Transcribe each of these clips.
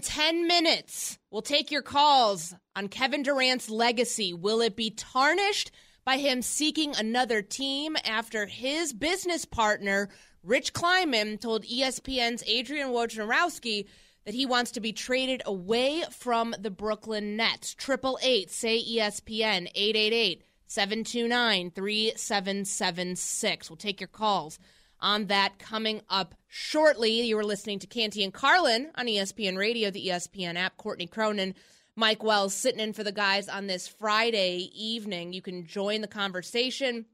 10 minutes. We'll take your calls on Kevin Durant's legacy. Will it be tarnished by him seeking another team after his business partner, Rich Kleiman, told ESPN's Adrian Wojnarowski that he wants to be traded away from the Brooklyn Nets? Triple eight, say ESPN, 888 729 3776. We'll take your calls on that coming up shortly. You were listening to Canty and Carlin on ESPN Radio, the ESPN app. Courtney Cronin, Mike Wells sitting in for the guys on this Friday evening. You can join the conversation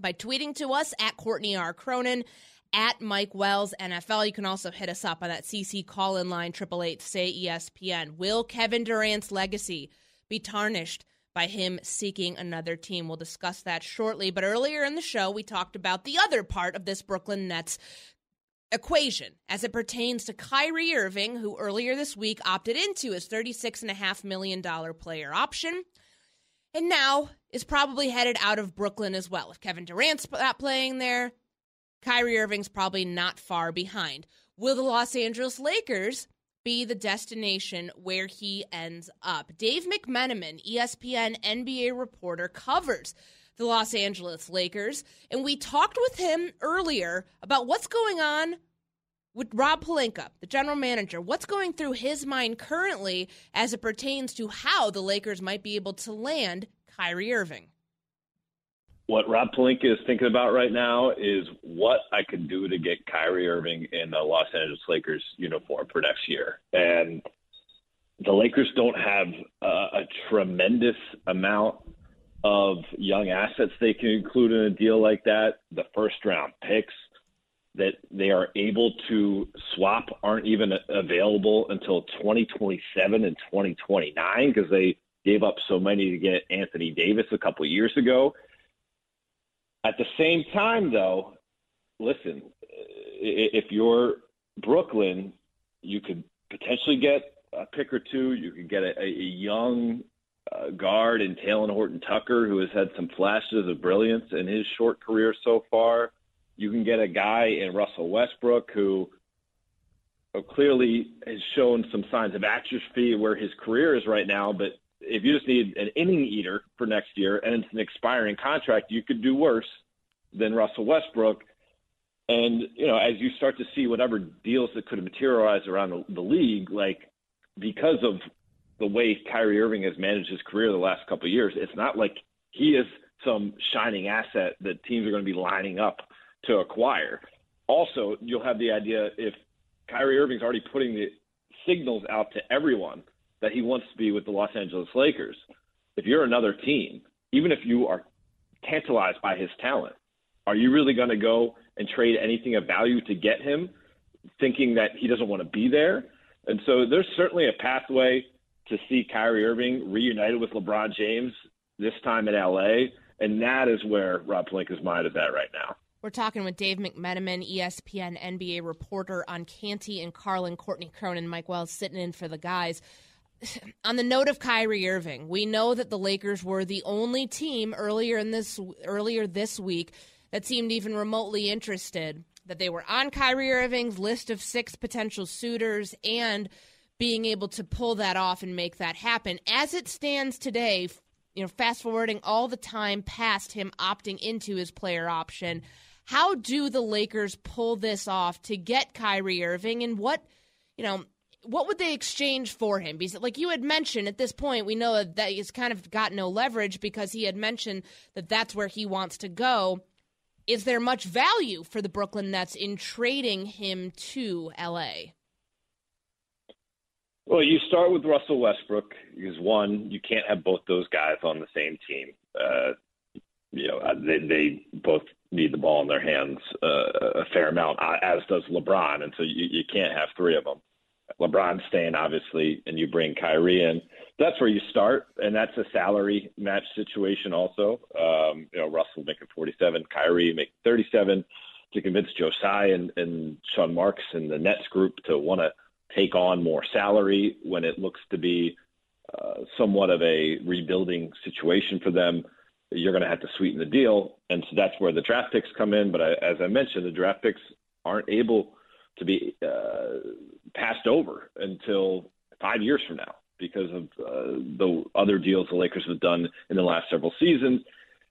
by tweeting to us at Courtney R. Cronin. At Mike Wells NFL. You can also hit us up on that CC call in line, 888 say ESPN. Will Kevin Durant's legacy be tarnished by him seeking another team. We'll discuss that shortly. But earlier in the show, we talked about the other part of this Brooklyn Nets equation as it pertains to Kyrie Irving, who earlier this week opted into his $36.5 million player option and now is probably headed out of Brooklyn as well. If Kevin Durant's not playing there, Kyrie Irving's probably not far behind. Will the Los Angeles Lakers be the destination where he ends up. Dave McMenamin, ESPN NBA reporter, covers the Los Angeles Lakers, and we talked with him earlier about what's going on with Rob Pelinka, the general manager. What's going through his mind currently as it pertains to how the Lakers might be able to land Kyrie Irving? What Rob Pelinka is thinking about right now is what I could do to get Kyrie Irving in the Los Angeles Lakers uniform for next year. And the Lakers don't have a, a tremendous amount of young assets they can include in a deal like that. The first round picks that they are able to swap aren't even available until 2027 and 2029 because they gave up so many to get Anthony Davis a couple years ago at the same time, though, listen, if you're Brooklyn, you could potentially get a pick or two. You could get a, a young uh, guard in Talen Horton Tucker, who has had some flashes of brilliance in his short career so far. You can get a guy in Russell Westbrook who uh, clearly has shown some signs of atrophy where his career is right now, but if you just need an inning eater for next year and it's an expiring contract, you could do worse than Russell Westbrook. And you know, as you start to see whatever deals that could materialize around the, the league, like because of the way Kyrie Irving has managed his career the last couple of years, it's not like he is some shining asset that teams are going to be lining up to acquire. Also, you'll have the idea if Kyrie Irving's already putting the signals out to everyone that he wants to be with the Los Angeles Lakers. If you're another team, even if you are tantalized by his talent, are you really going to go and trade anything of value to get him, thinking that he doesn't want to be there? And so there's certainly a pathway to see Kyrie Irving reunited with LeBron James this time in LA. And that is where Rob Pelinka's mind is at right now. We're talking with Dave McMenamin, ESPN NBA reporter on Canty and Carlin, Courtney Cronin, and Mike Wells sitting in for the guys on the note of Kyrie Irving, we know that the Lakers were the only team earlier in this earlier this week that seemed even remotely interested. That they were on Kyrie Irving's list of six potential suitors and being able to pull that off and make that happen. As it stands today, you know, fast forwarding all the time past him opting into his player option, how do the Lakers pull this off to get Kyrie Irving and what, you know, what would they exchange for him? Because, like you had mentioned, at this point, we know that he's kind of got no leverage because he had mentioned that that's where he wants to go. Is there much value for the Brooklyn Nets in trading him to LA? Well, you start with Russell Westbrook because one, you can't have both those guys on the same team. Uh, you know, uh, they, they both need the ball in their hands uh, a fair amount, uh, as does LeBron, and so you, you can't have three of them. LeBron staying, obviously, and you bring Kyrie in. That's where you start, and that's a salary match situation also. Um, you know, Russell making 47, Kyrie making 37 to convince Tsai and, and Sean Marks and the Nets group to want to take on more salary when it looks to be uh, somewhat of a rebuilding situation for them. You're going to have to sweeten the deal, and so that's where the draft picks come in. But I, as I mentioned, the draft picks aren't able – to be uh, passed over until five years from now because of uh, the other deals the Lakers have done in the last several seasons.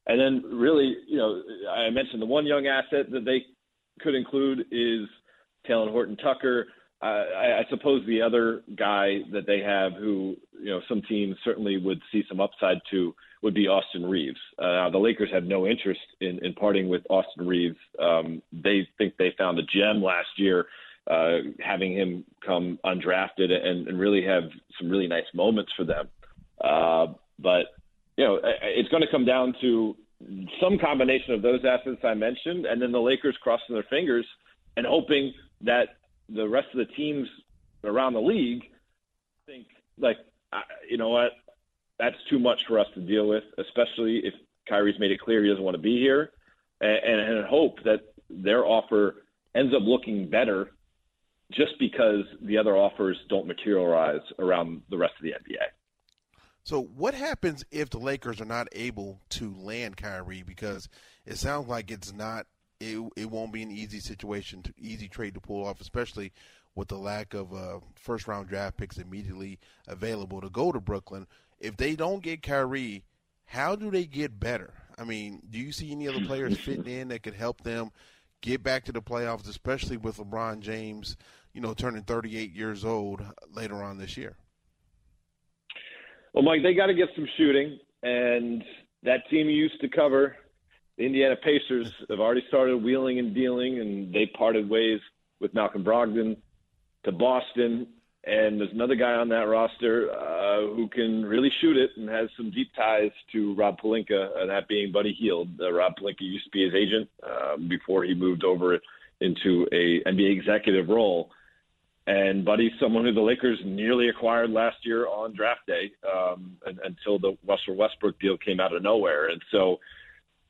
And then, really, you know, I mentioned the one young asset that they could include is Talen Horton Tucker. I, I suppose the other guy that they have, who you know, some teams certainly would see some upside to, would be Austin Reaves. Uh, the Lakers have no interest in, in parting with Austin Reaves. Um, they think they found a gem last year uh, having him come undrafted and, and really have some really nice moments for them. Uh, but you know, it's going to come down to some combination of those assets I mentioned, and then the Lakers crossing their fingers and hoping that the rest of the teams around the league think like, you know what, that's too much for us to deal with, especially if Kyrie's made it clear he doesn't want to be here, and, and hope that their offer ends up looking better just because the other offers don't materialize around the rest of the NBA. So, what happens if the Lakers are not able to land Kyrie? Because it sounds like it's not, it, it won't be an easy situation, to, easy trade to pull off, especially with the lack of uh, first round draft picks immediately available to go to Brooklyn. If they don't get Kyrie, how do they get better? I mean, do you see any other players fitting in that could help them get back to the playoffs, especially with LeBron James you know, turning 38 years old later on this year? Well, Mike, they got to get some shooting, and that team you used to cover, the Indiana Pacers, have already started wheeling and dealing, and they parted ways with Malcolm Brogdon to Boston. And there's another guy on that roster uh, who can really shoot it and has some deep ties to Rob Pelinka, and that being Buddy Hield. Uh, Rob Pelinka used to be his agent uh, before he moved over into a NBA executive role. And Buddy's someone who the Lakers nearly acquired last year on draft day um, and, until the Russell Westbrook deal came out of nowhere. And so,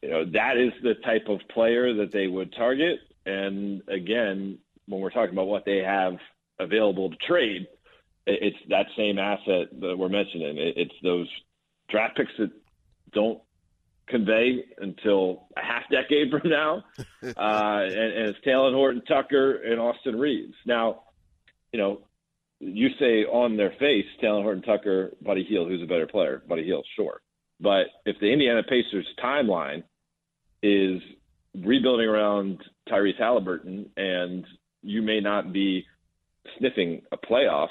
you know, that is the type of player that they would target. And again, when we're talking about what they have available to trade, it's that same asset that we're mentioning. It's those draft picks that don't convey until a half decade from now. Uh, and, and it's Talen Horton Tucker and Austin Reaves. Now, you know, you say on their face, Talen Horton Tucker, Buddy Hield, who's a better player? Buddy Hield, sure. But if the Indiana Pacers timeline is rebuilding around Tyrese Haliburton and you may not be sniffing a playoff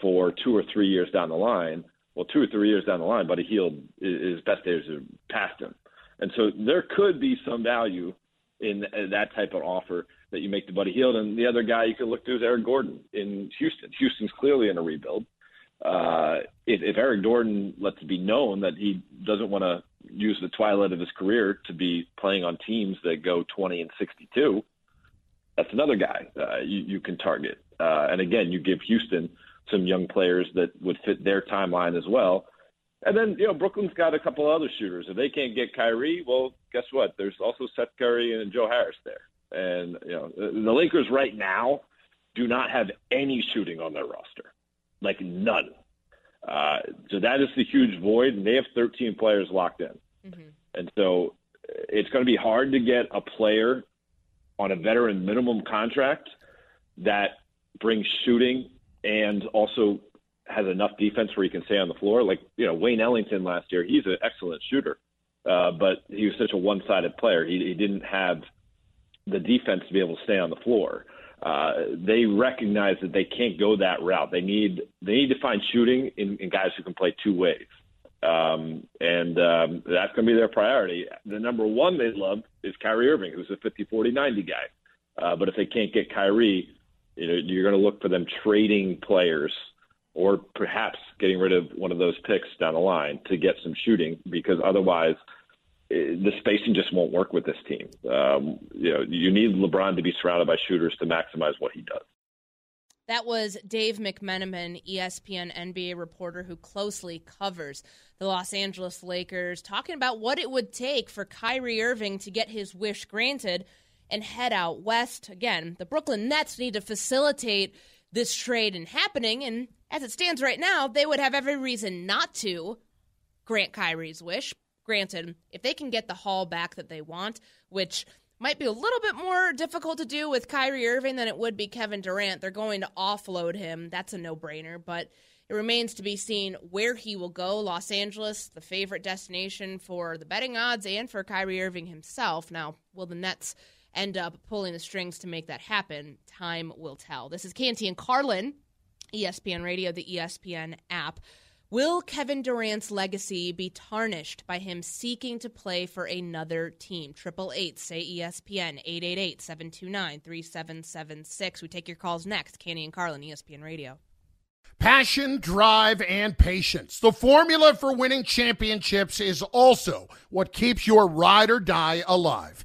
for two or three years down the line, well, two or three years down the line, Buddy Hield, his best days are past him. And so there could be some value in that type of offer that you make to Buddy Hield. And the other guy you could look to is Eric Gordon in Houston. Houston's clearly in a rebuild. Uh, if, if Eric Gordon lets it be known that he doesn't want to use the twilight of his career to be playing on teams that go 20 and 62, that's another guy uh, you, you can target. Uh, and again, you give Houston some young players that would fit their timeline as well. And then, you know, Brooklyn's got a couple other shooters. If they can't get Kyrie, well, guess what? There's also Seth Curry and Joe Harris there. And you know, the Lakers right now do not have any shooting on their roster, like none. Uh, so that is the huge void, and they have 13 players locked in. Mm-hmm. And so it's going to be hard to get a player on a veteran minimum contract that brings shooting and also has enough defense where he can stay on the floor. Like you know, Wayne Ellington last year, he's an excellent shooter, uh, but he was such a one-sided player. He, he didn't have the defense to be able to stay on the floor. Uh, they recognize that they can't go that route. They need they need to find shooting in, in guys who can play two ways, um, and um, that's going to be their priority. The number one they love is Kyrie Irving, who's a 50, 40, 90 guy. Uh, but if they can't get Kyrie, you know, you're going to look for them trading players or perhaps getting rid of one of those picks down the line to get some shooting because otherwise – the spacing just won't work with this team. Um, you know, you need LeBron to be surrounded by shooters to maximize what he does. That was Dave McMenamin, ESPN NBA reporter who closely covers the Los Angeles Lakers, talking about what it would take for Kyrie Irving to get his wish granted and head out west. Again, the Brooklyn Nets need to facilitate this trade and happening, and as it stands right now, they would have every reason not to grant Kyrie's wish. Granted, if they can get the haul back that they want, which might be a little bit more difficult to do with Kyrie Irving than it would be Kevin Durant. They're going to offload him. That's a no brainer. But it remains to be seen where he will go. Los Angeles, the favorite destination for the betting odds and for Kyrie Irving himself. Now, will the Nets end up pulling the strings to make that happen? Time will tell. This is Canty and Carlin, ESPN Radio, the ESPN app. Will Kevin Durant's legacy be tarnished by him seeking to play for another team? Triple eight say ESPN eight eight eight seven two nine three seven seven six. We take your calls next. Canty and Carlin, ESPN Radio. Passion, drive, and patience. The formula for winning championships is also what keeps your ride or die alive.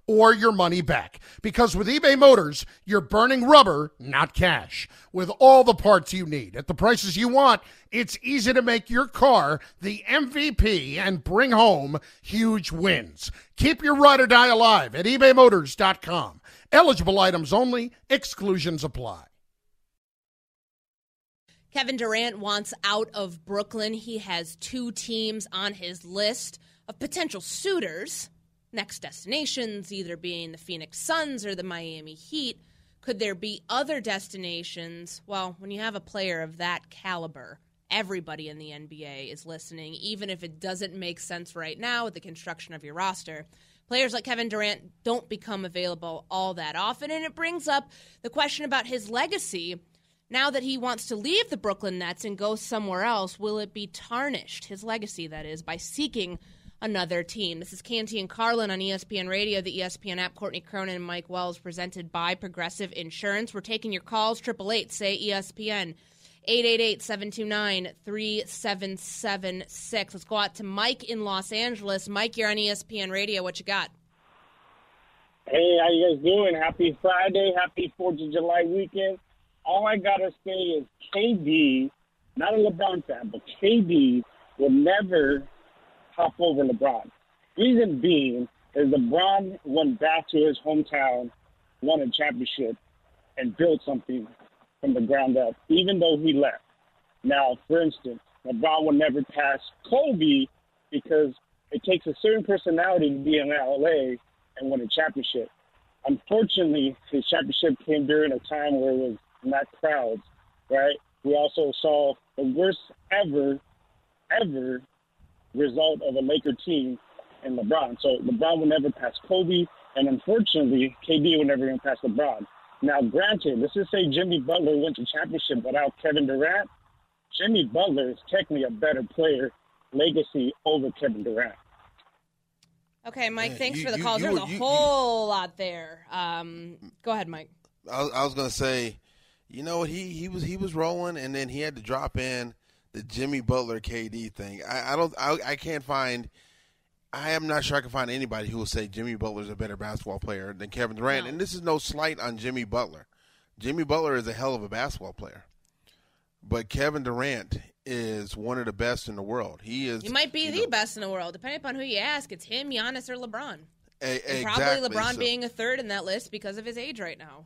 or your money back. Because with eBay Motors, you're burning rubber, not cash. With all the parts you need at the prices you want, it's easy to make your car the MVP and bring home huge wins. Keep your ride or die alive at ebaymotors.com. Eligible items only, exclusions apply. Kevin Durant wants out of Brooklyn. He has two teams on his list of potential suitors. Next destinations, either being the Phoenix Suns or the Miami Heat. Could there be other destinations? Well, when you have a player of that caliber, everybody in the NBA is listening, even if it doesn't make sense right now with the construction of your roster. Players like Kevin Durant don't become available all that often, and it brings up the question about his legacy now that he wants to leave the Brooklyn Nets and go somewhere else, will it be tarnished, his legacy, that is, by seeking another team? This is Canty and Carlin on ESPN Radio, the ESPN app. Courtney Cronin and Mike Wells, presented by Progressive Insurance. We're taking your calls, 888 say ESPN. 888-729-3776. Let's go out to Mike in Los Angeles. Mike, you're on ESPN Radio. What you got? Hey, how you guys doing? Happy Friday. Happy 4th of July weekend all I gotta say is KD, not a LeBron fan, but KD will never hop over LeBron. Reason being is LeBron went back to his hometown, won a championship, and built something from the ground up, even though he left. Now, for instance, LeBron will never pass Kobe because it takes a certain personality to be in LA and win a championship. Unfortunately, his championship came during a time where it was not crowds, right? We also saw the worst ever, ever result of a Laker team and LeBron. So LeBron will never pass Kobe, and unfortunately, KD will never even pass LeBron. Now, granted, let's just say Jimmy Butler went to championship without Kevin Durant. Jimmy Butler is technically a better player, legacy over Kevin Durant. Okay, Mike. Man, thanks you, for the you, calls. You, There's a whole lot there. Um, go ahead, Mike. I was, I was going to say you know what he he was he was rolling, and then he had to drop in the Jimmy Butler KD thing. I, I don't I, I can't find. I am not sure I can find anybody who will say Jimmy Butler is a better basketball player than Kevin Durant. No. And this is no slight on Jimmy Butler. Jimmy Butler is a hell of a basketball player, but Kevin Durant is one of the best in the world. He is. He might be the know, best in the world, depending upon who you ask. It's him, Giannis, or LeBron. A, exactly. Probably LeBron so. being a third in that list because of his age right now.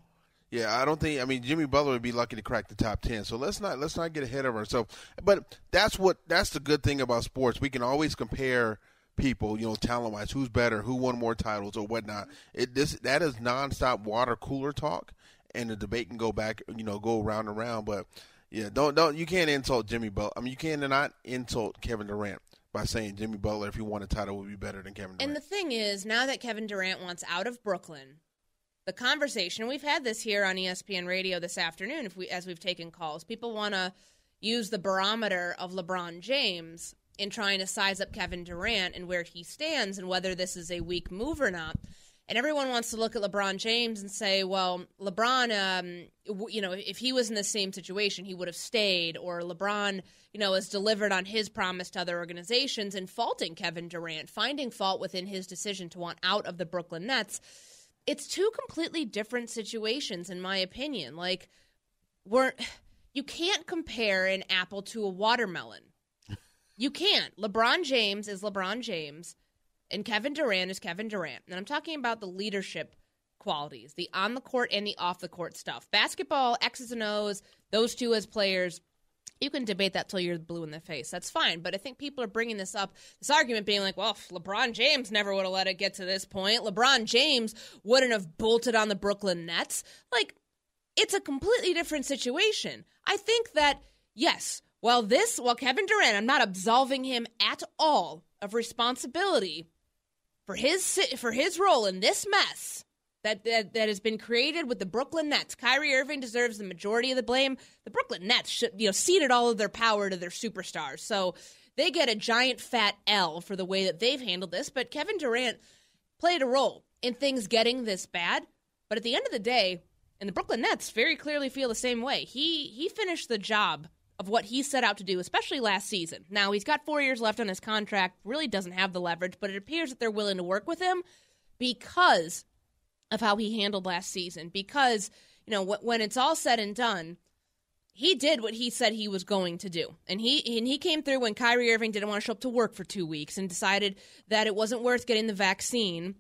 Yeah, I don't think. I mean, Jimmy Butler would be lucky to crack the top ten. So let's not let's not get ahead of ourselves. But that's what that's the good thing about sports. We can always compare people, you know, talent wise, who's better, who won more titles or whatnot. It this that is nonstop water cooler talk, and the debate can go back, you know, go round and round. But yeah, don't don't you can't insult Jimmy Butler. I mean, you cannot insult Kevin Durant by saying Jimmy Butler, if he won a title, would be better than Kevin Durant. And the thing is, now that Kevin Durant wants out of Brooklyn, the conversation. We've had this here on espn radio this afternoon if we as we've taken calls. People want to use the barometer of lebron james in trying to size up kevin durant and where he stands and whether this is a weak move or not. And everyone wants to look at lebron james and say well lebron um, you know if he was in the same situation he would have stayed or lebron you know has delivered on his promise to other organizations and faulting kevin durant finding fault within his decision to want out of the brooklyn nets it's two completely different situations in my opinion. Like we're you can't compare an apple to a watermelon. You can't. LeBron James is LeBron James and Kevin Durant is Kevin Durant. And I'm talking about the leadership qualities, the on the court and the off the court stuff. Basketball, X's and O's, those two as players, you can debate that till you're blue in the face. That's fine. But I think people are bringing this up, this argument being like, well, LeBron James never would have let it get to this point. LeBron James wouldn't have bolted on the Brooklyn Nets. Like, it's a completely different situation. I think that, yes, while this, while Kevin Durant, I'm not absolving him at all of responsibility for his for his role in this mess that, that that has been created with the Brooklyn Nets. Kyrie Irving deserves the majority of the blame. The Brooklyn Nets should, you know, ceded all of their power to their superstars. So they get a giant fat L for the way that they've handled this, but Kevin Durant played a role in things getting this bad. But at the end of the day, and the Brooklyn Nets very clearly feel the same way. He he finished the job of what he set out to do, especially last season. Now he's got four years left on his contract, really doesn't have the leverage, but it appears that they're willing to work with him because of how he handled last season. Because, you know, when it's all said and done, he did what he said he was going to do. And he and he came through when Kyrie Irving didn't want to show up to work for two weeks and decided that it wasn't worth getting the vaccine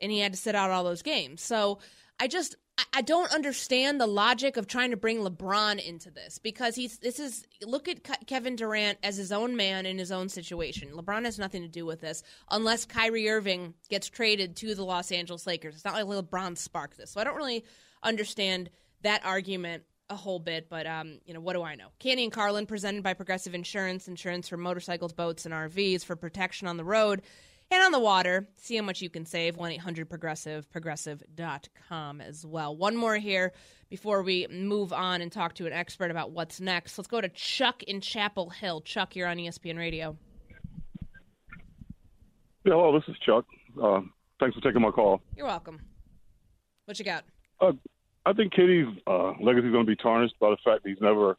and he had to sit out all those games. So I just I don't understand the logic of trying to bring LeBron into this because he's this is look at Kevin Durant as his own man in his own situation. LeBron has nothing to do with this unless Kyrie Irving gets traded to the Los Angeles Lakers. It's not like LeBron sparked this, so I don't really understand that argument a whole bit. But um, you know, what do I know? Canty and Carlin presented by Progressive Insurance, insurance for motorcycles, boats, and RVs for protection on the road and on the water. See how much you can save. 1 800 Progressive, progressive.com as well. One more here before we move on and talk to an expert about what's next. Let's go to Chuck in Chapel Hill. Chuck, you're on ESPN Radio. hello, this is Chuck. Uh, thanks for taking my call. You're welcome. What you got? Uh, I think KD's uh, legacy is going to be tarnished by the fact that he's never,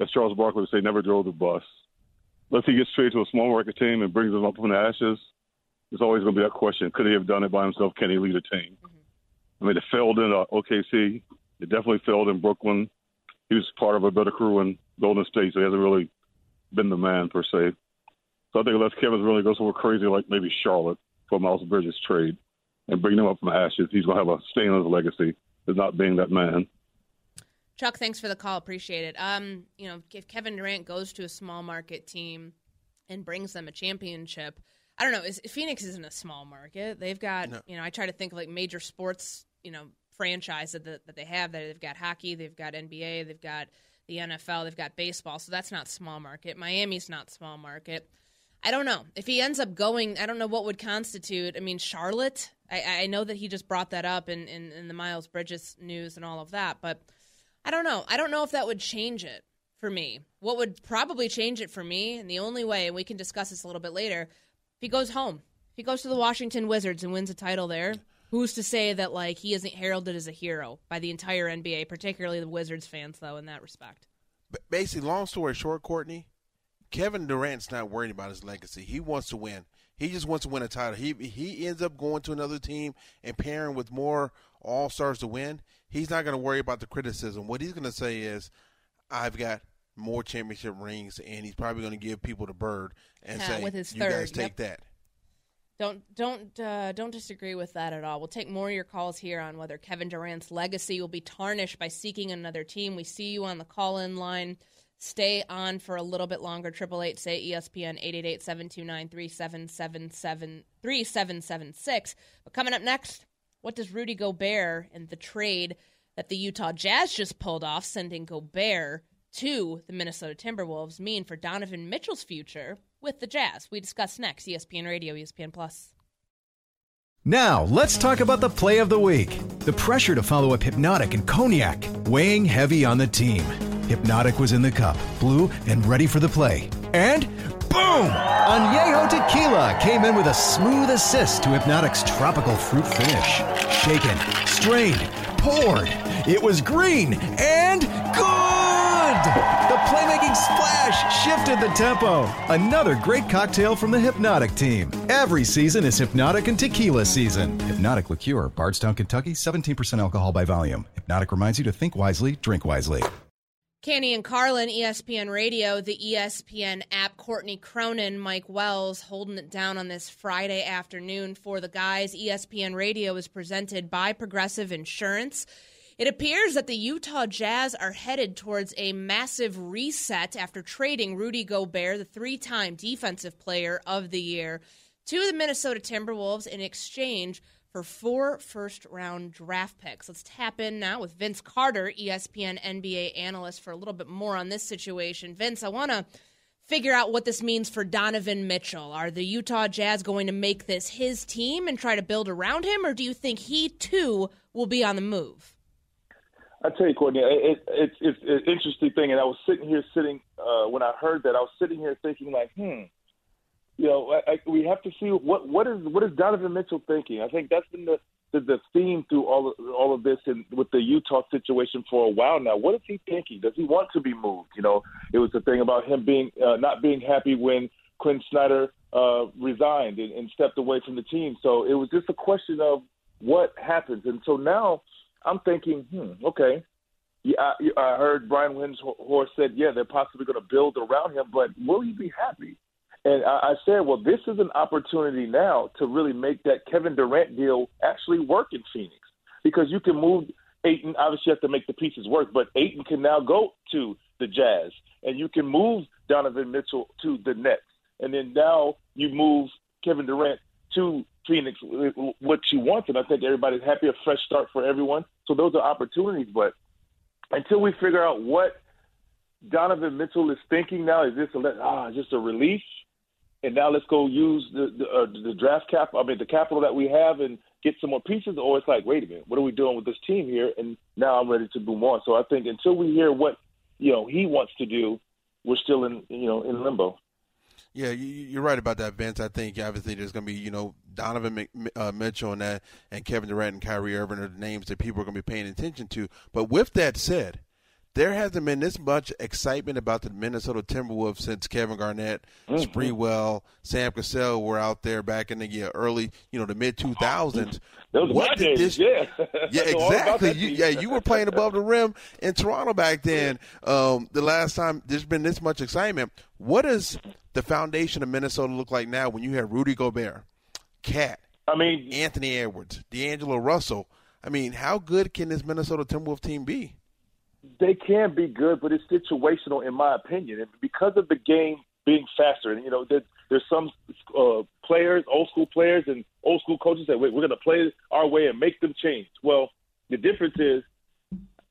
as Charles Barkley would say, never drove the bus. Unless he gets straight to a small market team and brings them up from the ashes, there's always going to be that question: Could he have done it by himself? Can he lead a team? Mm-hmm. I mean, it failed in uh, OKC. It definitely failed in Brooklyn. He was part of a better crew in Golden State, so he hasn't really been the man per se. So I think unless Kevin really goes over crazy like maybe Charlotte for Miles Bridges trade and bring him up from ashes, he's going to have a stain on his legacy as not being that man. Chuck, thanks for the call. Appreciate it. Um, you know, if Kevin Durant goes to a small market team and brings them a championship, I don't know. Is, Phoenix isn't a small market. They've got no. you know. I try to think of like major sports you know franchise that, that they have. That they've got hockey, they've got NBA, they've got the NFL, they've got baseball. So that's not small market. Miami's not small market. I don't know if he ends up going. I don't know what would constitute. I mean, Charlotte. I, I know that he just brought that up in, in, in the Miles Bridges news and all of that, but I don't know. I don't know if that would change it for me. What would probably change it for me, and the only way, and we can discuss this a little bit later, he goes home, if he goes to the Washington Wizards and wins a title there, who's to say that like he isn't heralded as a hero by the entire NBA, particularly the Wizards fans, though, in that respect? Basically, long story short, Courtney, Kevin Durant's not worried about his legacy. He wants to win. He just wants to win a title. He he ends up going to another team and pairing with more all stars to win. He's not going to worry about the criticism. What he's going to say is, "I've got more championship rings, and he's probably going to give people the bird and yeah, say, with his "You third. guys take yep. that." Don't don't uh, don't disagree with that at all. We'll take more of your calls here on whether Kevin Durant's legacy will be tarnished by seeking another team. We see you on the call-in line. Stay on for a little bit longer. Triple eight say ESPN 888-729-3776. But coming up next, what does Rudy Gobert and the trade that the Utah Jazz just pulled off, sending Gobert to the Minnesota Timberwolves mean for Donovan Mitchell's future with the Jazz? We discuss next. ESPN Radio, ESPN Plus. Now, let's talk about the play of the week. The pressure to follow up Hpnotiq and Cognac, weighing heavy on the team. Hpnotiq was in the cup, blue, and ready for the play. And boom! Añejo Tequila came in with a smooth assist to Hpnotiq's tropical fruit finish. Shaken, strained, poured. It was green and good! Zigzagged. The playmaking splash shifted the tempo. Another great cocktail from the Hpnotiq team. Every season is Hpnotiq and Tequila season. Hpnotiq Liqueur, Bardstown, Kentucky, 17% alcohol by volume. Hpnotiq reminds you to think wisely, drink wisely. Canty and Carlin, ESPN Radio, the ESPN app. Courtney Cronin, Mike Wells holding it down on this Friday afternoon for the guys. ESPN Radio is presented by Progressive Insurance. It appears that the Utah Jazz are headed towards a massive reset after trading Rudy Gobert, the three time Defensive Player of the Year, to the Minnesota Timberwolves in exchange for four first round draft picks. Let's tap in now with Vince Carter, ESPN NBA analyst, for a little bit more on this situation. Vince, I want to figure out what this means for Donovan Mitchell. Are the Utah Jazz going to make this his team and try to build around him, or do you think he too will be on the move? I tell you, Courtney, it, it, it's an interesting thing, and I was sitting here, sitting uh, when I heard that, I was sitting here thinking, like, hmm, you know, I, I, we have to see what what is what is Donovan Mitchell thinking. I think that's been the the, the theme through all of, all of this and with the Utah situation for a while now. What is he thinking? Does he want to be moved? You know, it was the thing about him being uh, not being happy when Quin Snyder uh, resigned and, and stepped away from the team. So it was just a question of what happens. And so now I'm thinking, hmm, okay. Yeah, I, I heard Brian Windhorst said, yeah, they're possibly going to build around him, but will he be happy? And I, I said, well, this is an opportunity now to really make that Kevin Durant deal actually work in Phoenix because you can move Ayton. Obviously, you have to make the pieces work, but Ayton can now go to the Jazz, and you can move Donovan Mitchell to the Nets, and then now you move Kevin Durant to Phoenix, what you want, and I think everybody's happy. A fresh start for everyone. So those are opportunities, but until we figure out what Donovan Mitchell is thinking now, is this a ah, just a release? and now let's go use the the, uh, the draft cap. I mean, the capital that we have and get some more pieces. Or it's like, wait a minute, what are we doing with this team here? And now I'm ready to move on. So I think until we hear what you know he wants to do, we're still in you know in limbo. Yeah, you're right about that, Vince. I think obviously there's going to be, you know, Donovan uh, Mitchell and that, and Kevin Durant and Kyrie Irving are the names that people are going to be paying attention to. But with that said, there hasn't been this much excitement about the Minnesota Timberwolves since Kevin Garnett, mm-hmm. Sprewell, Sam Cassell were out there back in the year, early, you know, the mid 2000s. what did this? Yeah, yeah, exactly. You, yeah, you were playing above the rim in Toronto back then. Um, the last time there's been this much excitement. What does the foundation of Minnesota look like now when you have Rudy Gobert, Cat, I mean Anthony Edwards, D'Angelo Russell? I mean, how good can this Minnesota Timberwolves team be? They can be good, but it's situational, in my opinion. And because of the game being faster, and you know, there, there's some uh, players, old school players, and old school coaches that we're going to play our way and make them change. Well, the difference is,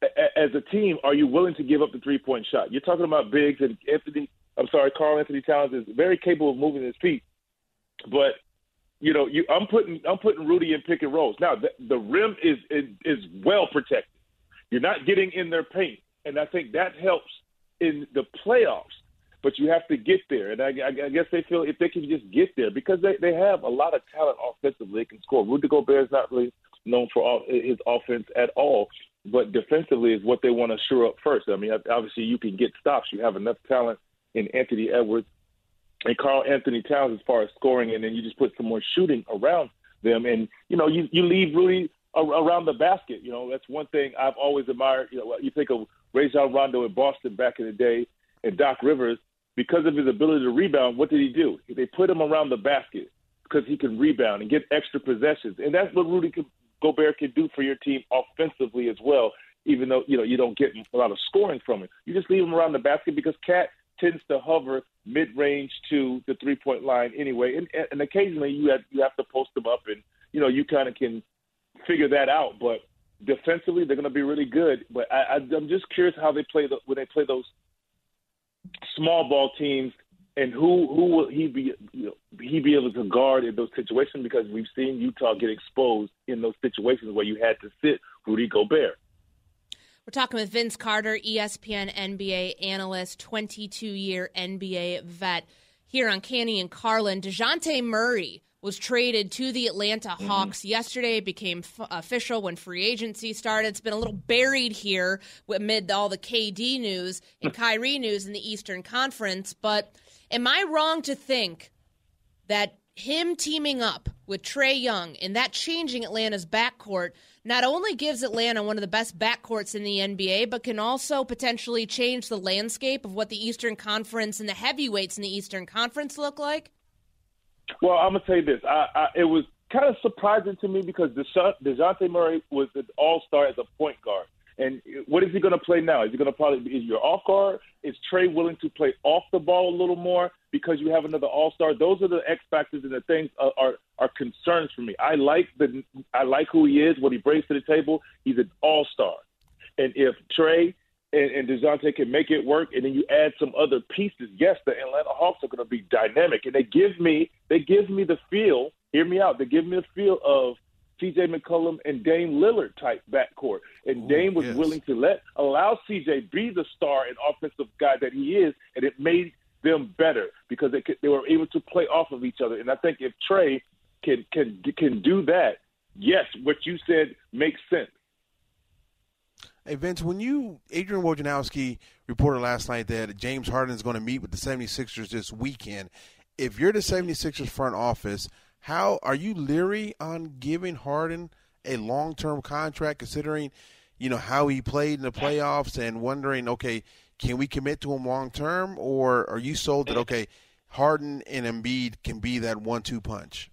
as a team, are you willing to give up the three point shot? You're talking about bigs and Anthony. I'm sorry, Karl-Anthony Towns is very capable of moving his feet, but you know, you, I'm putting I'm putting Rudy in pick and rolls. Now the, the rim is, is is well protected. You're not getting in their paint, and I think that helps in the playoffs. But you have to get there, and I, I guess they feel if they can just get there because they they have a lot of talent offensively. They can score. Rudy Gobert is not really known for all, his offense at all, but defensively is what they want to shore up first. I mean, obviously you can get stops. You have enough talent in Anthony Edwards and Karl-Anthony Towns as far as scoring, and then you just put some more shooting around them, and you know you you leave Rudy around the basket. You know, that's one thing I've always admired. You know, you think of Rajon Rondo in Boston back in the day, and Doc Rivers, because of his ability to rebound, what did he do? They put him around the basket because he can rebound and get extra possessions, and that's what Rudy Gobert can do for your team offensively as well. Even though you know you don't get a lot of scoring from him, you just leave him around the basket because Cat tends to hover mid-range to the three-point line anyway, and, and occasionally you have you have to post them up, and you know you kind of can figure that out. But defensively, they're going to be really good. But I, I, I'm just curious how they play the, when they play those small ball teams, and who who will he be you know, he be able to guard in those situations? Because we've seen Utah get exposed in those situations where you had to sit Rudy Gobert. We're talking with Vince Carter, ESPN NBA analyst, 22 year NBA vet here on Canty and Carlin. DeJounte Murray was traded to the Atlanta Mm-hmm. Hawks yesterday. It became f- official when free agency started. It's been a little buried here amid all the KD news and Kyrie news in the Eastern Conference. But am I wrong to think that him teaming up with Trae Young and that changing Atlanta's backcourt not only gives Atlanta one of the best backcourts in the NBA, but can also potentially change the landscape of what the Eastern Conference and the heavyweights in the Eastern Conference look like? Well, I'm gonna tell you this. I, I, it was kind of surprising to me because Dejounte Murray was an All Star as a point guard. And what is he going to play now? Is he going to probably be your off guard? Is Trae willing to play off the ball a little more because you have another All Star? Those are the X factors and the things are, are are concerns for me. I like the I like who he is, what he brings to the table. He's an All Star, and if Trae and, and Dejounte can make it work, and then you add some other pieces, yes, the Atlanta Hawks are going to be dynamic, and they give me they give me the feel. Hear me out. They give me the feel of C.J. McCollum and Dame Lillard type backcourt, and Ooh, Dame was yes. willing to let allow C.J. be the star and offensive guy that he is, and it made them better because they could, they were able to play off of each other. And I think if Trae can can can do that, yes, what you said makes sense. Hey Vince, when you Adrian Wojnarowski reported last night that James Harden is going to meet with the 76ers this weekend, if you're the 76ers front office, how are you leery on giving Harden a long-term contract considering, you know, how he played in the playoffs and wondering, okay, can we commit to him long term or are you sold that okay, Harden and Embiid can be that one-two punch?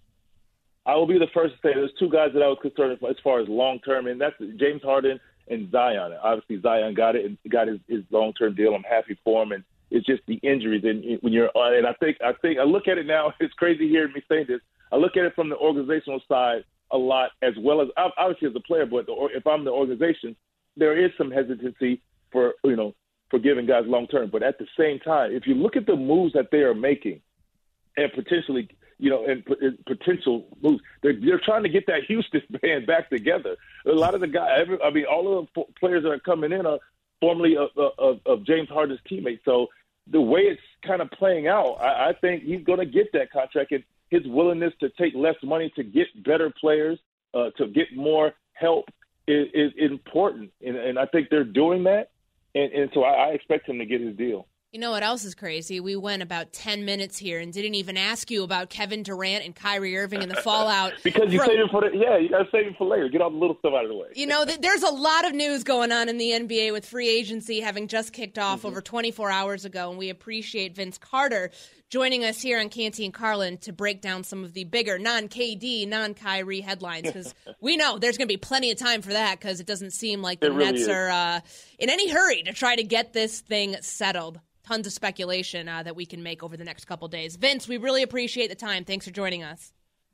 I will be the first to say there's two guys that I was concerned as far as long term, and that's James Harden and Zion. Obviously, Zion got it and got his, his long term deal. I'm happy for him, and it's just the injuries. And when you're on, and I think I think I look at it now. It's crazy hearing me say this. I look at it from the organizational side a lot, as well as obviously as a player. But the, if I'm the organization, there is some hesitancy for you know for giving guys long term. But at the same time, if you look at the moves that they are making, and potentially, you know, and, and potential moves. They're, they're trying to get that Houston band back together. A lot of the guys, every, I mean, all of the players that are coming in are formerly of, of, of James Harden's teammates. So the way it's kind of playing out, I, I think he's going to get that contract. And his willingness to take less money to get better players, uh, to get more help is, is important. And, and I think they're doing that. And, and so I, I expect him to get his deal. You know what else is crazy? We went about 10 minutes here and didn't even ask you about Kevin Durant and Kyrie Irving and the fallout. Because you from- save it for the yeah, you gotta save it for later. Get all the little stuff out of the way. You know, th- there's a lot of news going on in the NBA with free agency having just kicked off Mm-hmm. over 24 hours ago, and we appreciate Vince Carter joining us here on Canty and Carlin to break down some of the bigger non KD, non Kyrie headlines because we know there's going to be plenty of time for that because it doesn't seem like the really Nets is. are uh, in any hurry to try to get this thing settled. Tons of speculation uh, that we can make over the next couple days. Vince, we really appreciate the time. Thanks for joining us.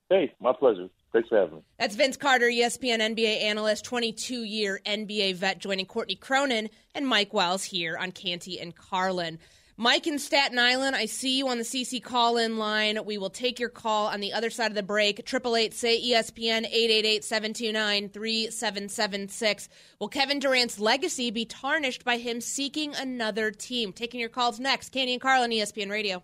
Hey, my pleasure. Thanks for having me. That's Vince Carter, ESPN NBA analyst, 22 year NBA vet, joining Courtney Cronin and Mike Wells here on Canty and Carlin. Mike in Staten Island, I see you on the CC call in line. We will take your call on the other side of the break. 888 say ESPN 888 729 3776. Will Kevin Durant's legacy be tarnished by him seeking another team? Taking your calls next. Canty and Carlin ESPN Radio.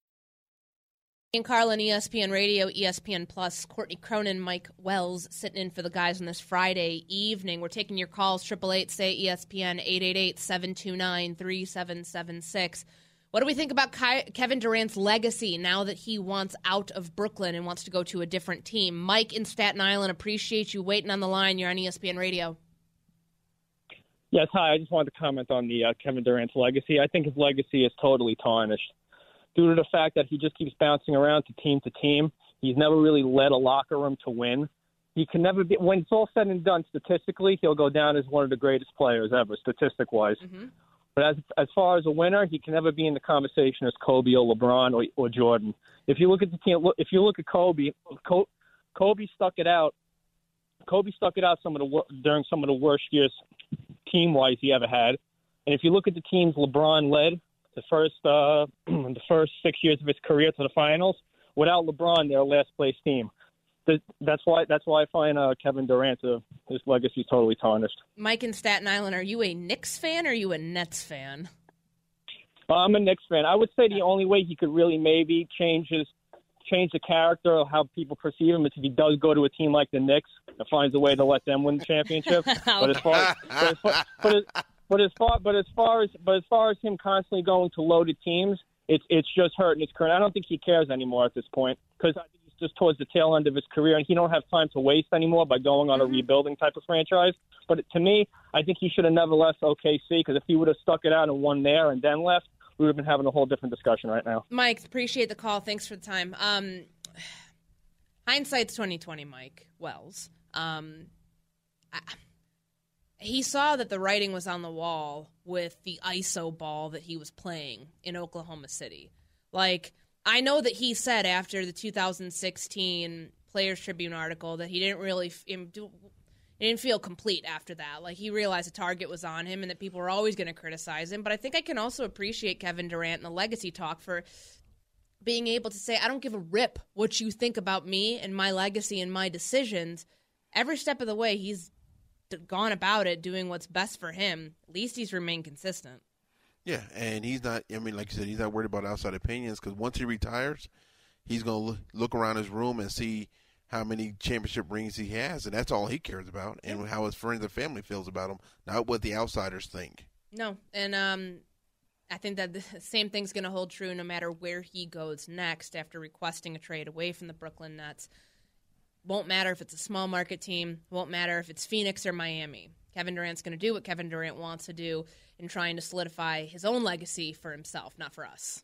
Ian Carlin, ESPN Radio, ESPN Plus, Courtney Cronin, Mike Wells sitting in for the guys on this Friday evening. We're taking your calls, 888 say ESPN, 888 729 3776. What do we think about Kevin Durant's legacy now that he wants out of Brooklyn and wants to go to a different team? Mike in Staten Island, appreciate you waiting on the line. You're on ESPN Radio. Yes, hi. I just wanted to comment on the uh, Kevin Durant's legacy. I think his legacy is totally tarnished due to the fact that he just keeps bouncing around to team to team. He's never really led a locker room to win. He can never be. When it's all said and done, statistically, he'll go down as one of the greatest players ever, statistic wise. But mm-hmm. But as as far as a winner, he can never be in the conversation as Kobe or LeBron or, or Jordan. If you look at the team, if you look at Kobe, Kobe stuck it out. Kobe stuck it out some of the during some of the worst years team wise he ever had. And if you look at the teams LeBron led the first uh, the first six years of his career to the finals, without LeBron, they're a last place team. That's why that's why I find uh, Kevin Durant uh, his legacy totally tarnished. Mike in Staten Island, are you a Knicks fan or are you a Nets fan? Uh, I'm a Knicks fan. I would say the only way he could really maybe change his change the character of how people perceive him is if he does go to a team like the Knicks and finds a way to let them win the championship. but as far but as far, but as, but as far but as far as but as far as him constantly going to loaded teams, it's it's just hurting his career. I don't think he cares anymore at this point because I think he's just towards the tail end of his career and he don't have time to waste anymore by going on a mm-hmm. rebuilding type of franchise. But to me, I think he should have never left OKC because if he would have stuck it out and won there and then left, we would have been having a whole different discussion right now. Mike, appreciate the call. Thanks for the time. Um, hindsight's twenty twenty. Mike Wells. Um, I, he saw that the writing was on the wall with the ISO ball that he was playing in Oklahoma City. Like I know that he said after the 2016 Players Tribune article that he didn't really he didn't feel complete after that. Like he realized the target was on him and that people were always going to criticize him. But I think I can also appreciate Kevin Durant and the legacy talk for being able to say, I don't give a rip what you think about me and my legacy and my decisions. Every step of the way, he's gone about it doing what's best for him. At least he's remained consistent. Yeah, and he's not. I mean, like you said, he's not worried about outside opinions because once he retires, he's going to look around his room and see how many championship rings he has, and that's all he cares about, and how his friends and family feels about him, not what the outsiders think. No, and um, I think that the same thing's going to hold true no matter where he goes next after requesting a trade away from the Brooklyn Nets. Won't matter if it's a small market team. Won't matter if it's Phoenix or Miami. Kevin Durant's going to do what Kevin Durant wants to do in trying to solidify his own legacy for himself, not for us.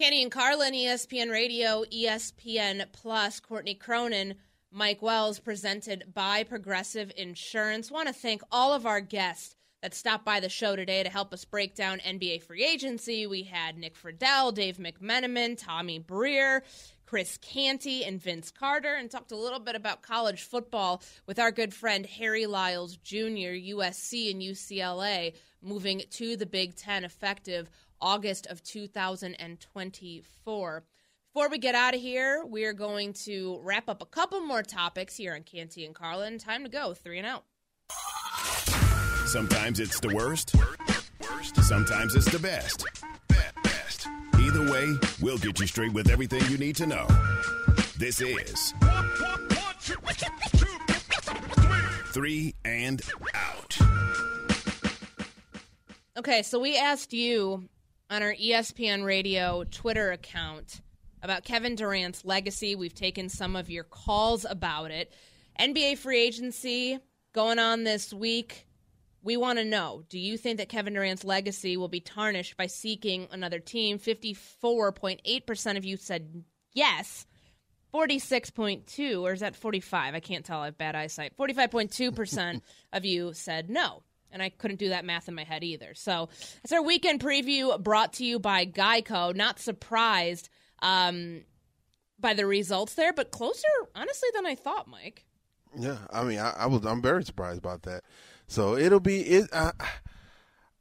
Canty and Carlin, ESPN Radio, ESPN Plus, Courtney Cronin, Mike Wells, presented by Progressive Insurance. Want to thank all of our guests that stopped by the show today to help us break down NBA free agency. We had Nick Friedell, Dave McMenamin, Tommy Breer, Chris Canty, and Vince Carter, and talked a little bit about college football with our good friend Harry Lyles Jr., USC and UCLA moving to the Big Ten effective August of 2024. Before we get out of here, we're going to wrap up a couple more topics here on Canty and Carlin. Time to go, three and out. Sometimes it's the worst. Sometimes it's the best. Either way, we'll get you straight with everything you need to know. This is Three and Out. Okay, so we asked you on our ESPN Radio Twitter account about Kevin Durant's legacy. We've taken some of your calls about it. NBA free agency going on this week. We want to know do you think that Kevin Durant's legacy will be tarnished by seeking another team? 54.8% of you said yes. 46.2 or is that 45? I can't tell. I have bad eyesight. 45.2% of you said no and I couldn't do that math in my head either. So it's our weekend preview brought to you by Geico. Not surprised um, by the results there, but closer, honestly, than I thought, Mike. Yeah, I mean, I, I was I'm very surprised about that. So it'll be it. Uh,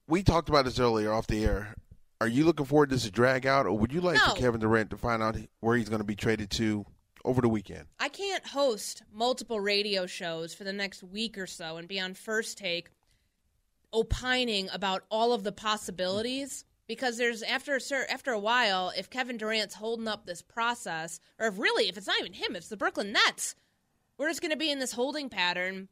we talked about this earlier off the air. Are you looking forward to this drag out, or would you like no. for Kevin Durant to find out where he's going to be traded to over the weekend? I can't host multiple radio shows for the next week or so and be on first take opining about all of the possibilities because there's after a certain, after a while, if Kevin Durant's holding up this process, or if really if it's not even him, it's the Brooklyn Nets, we're just going to be in this holding pattern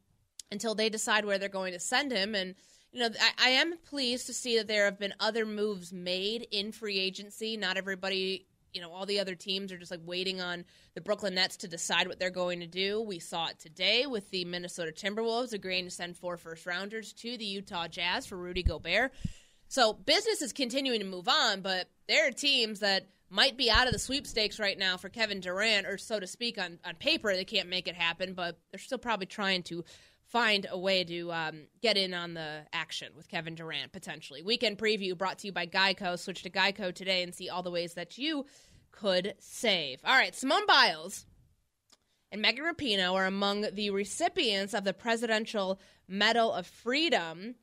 until they decide where they're going to send him. And you know, I, I am pleased to see that there have been other moves made in free agency. Not everybody, you know, all the other teams are just like waiting on the Brooklyn Nets to decide what they're going to do. We saw it today with the Minnesota Timberwolves agreeing to send four first rounders to the Utah Jazz for Rudy Gobert. So business is continuing to move on, but there are teams that might be out of the sweepstakes right now for Kevin Durant, or so to speak, on, on paper. They can't make it happen, but they're still probably trying to find a way to um, get in on the action with Kevin Durant potentially. Weekend preview brought to you by Geico. Switch to Geico today and see all the ways that you could save. All right, Simone Biles and Megan Rapinoe are among the recipients of the Presidential Medal of Freedom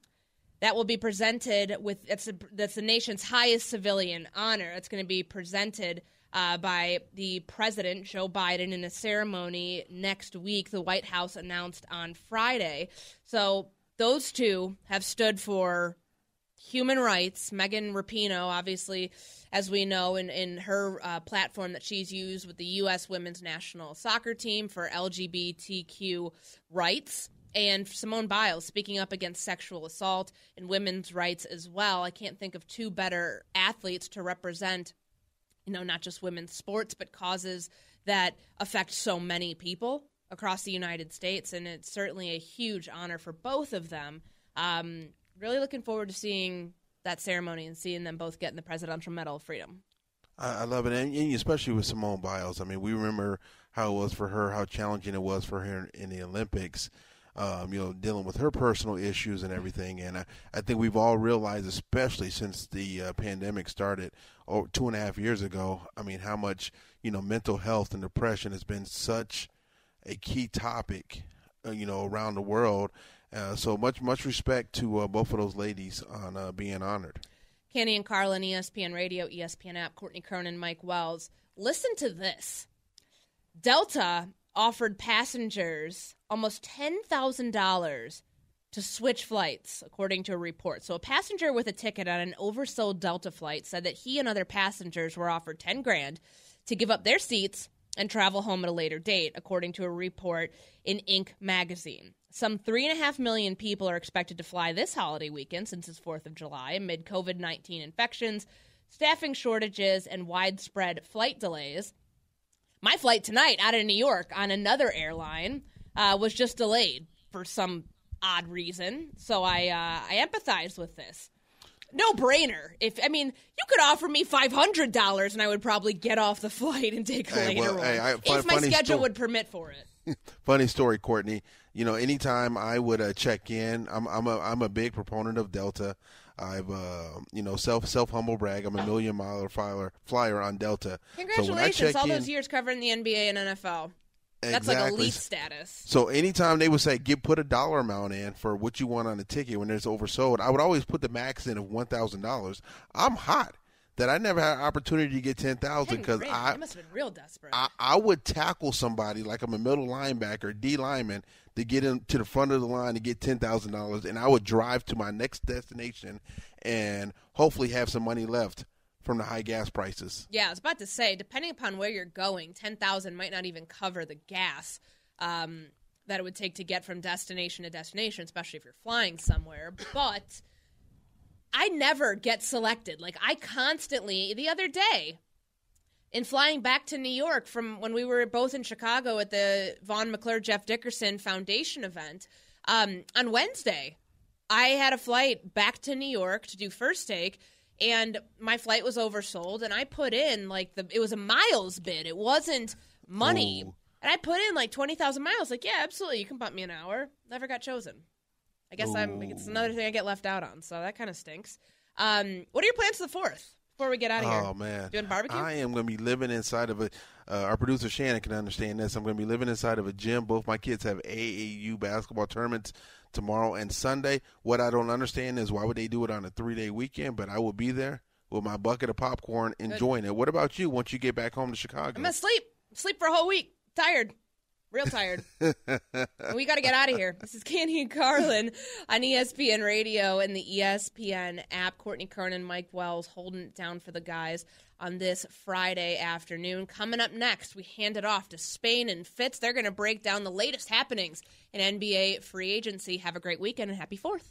that will be presented with a, that's the nation's highest civilian honor. It's going to be presented uh, by the president, Joe Biden, in a ceremony next week, the White House announced on Friday. So those two have stood for human rights. Megan Rapinoe, obviously, as we know, in, in her uh, platform that she's used with the U.S. women's national soccer team for LGBTQ rights. And Simone Biles speaking up against sexual assault and women's rights as well. I can't think of two better athletes to represent you know, not just women's sports, but causes that affect so many people across the United States. And it's certainly a huge honor for both of them. Um, really looking forward to seeing that ceremony and seeing them both getting the Presidential Medal of Freedom. I, love it, and especially with Simone Biles. I mean, we remember how it was for her, how challenging it was for her in the Olympics um, you know, dealing with her personal issues and everything. And I, I think we've all realized, especially since the uh, pandemic started oh, two and a half years ago, I mean, how much, you know, mental health and depression has been such a key topic, uh, you know, around the world. Uh, so much, much respect to uh, both of those ladies on uh, being honored. Canty and Carlin, ESPN Radio, ESPN app, Courtney Cronin, Mike Wells. Listen to this. Delta offered passengers almost $10,000 to switch flights, according to a report. So, a passenger with a ticket on an oversold Delta flight said that he and other passengers were offered 10 grand to give up their seats and travel home at a later date, according to a report in Inc. magazine. Some 3.5 million people are expected to fly this holiday weekend since it's 4th of July amid COVID 19 infections, staffing shortages, and widespread flight delays. My flight tonight out of New York on another airline uh, was just delayed for some odd reason. So I uh, I empathize with this. No brainer. If I mean, you could offer me five hundred dollars, and I would probably get off the flight and take a hey, later well, one hey, I, if my schedule sto- would permit for it. Funny story, Courtney. You know, anytime I would uh, check in, I'm I'm a I'm a big proponent of Delta. I've uh, you know self self humble brag. I'm a million miler flyer flyer on Delta. Congratulations! So all in, those years covering the NBA and NFL. That's exactly. like elite status. So anytime they would say, "Give put a dollar amount in for what you want on the ticket when it's oversold," I would always put the max in of one thousand dollars. I'm hot that I never had an opportunity to get ten thousand because I, must have been real desperate. I, I, would tackle somebody like I'm a middle linebacker, D lineman, to get into the front of the line to get ten thousand dollars, and I would drive to my next destination and hopefully have some money left from the high gas prices. Yeah, I was about to say, depending upon where you're going, ten thousand might not even cover the gas um, that it would take to get from destination to destination, especially if you're flying somewhere. But I never get selected. Like I constantly. The other day, in flying back to New York from when we were both in Chicago at the Vaughn McClure Jeff Dickerson Foundation event um, on Wednesday, I had a flight back to New York to do first take, and my flight was oversold. And I put in like the it was a miles bid. It wasn't money. Ooh. And I put in like twenty thousand miles. Like, yeah, absolutely, you can bump me an hour. Never got chosen. I guess Ooh. I'm. It's another thing I get left out on. So that kind of stinks. Um, what are your plans for the fourth? Before we get out of here, oh man, doing barbecue. I am going to be living inside of a. Uh, our producer Shannon can understand this. I'm going to be living inside of a gym. Both my kids have AAU basketball tournaments tomorrow and Sunday. What I don't understand is why would they do it on a three day weekend? But I will be there with my bucket of popcorn, enjoying Good. it. What about you? Once you get back home to Chicago, I'm gonna sleep. Sleep for a whole week. Tired. Real tired. we got to get out of here. This is Canty and Carlin on ESPN Radio and the ESPN app. Courtney Cronin, Mike Wells holding it down for the guys on this Friday afternoon. Coming up next, we hand it off to Spain and Fitz. They're going to break down the latest happenings in NBA free agency. Have a great weekend and happy 4th.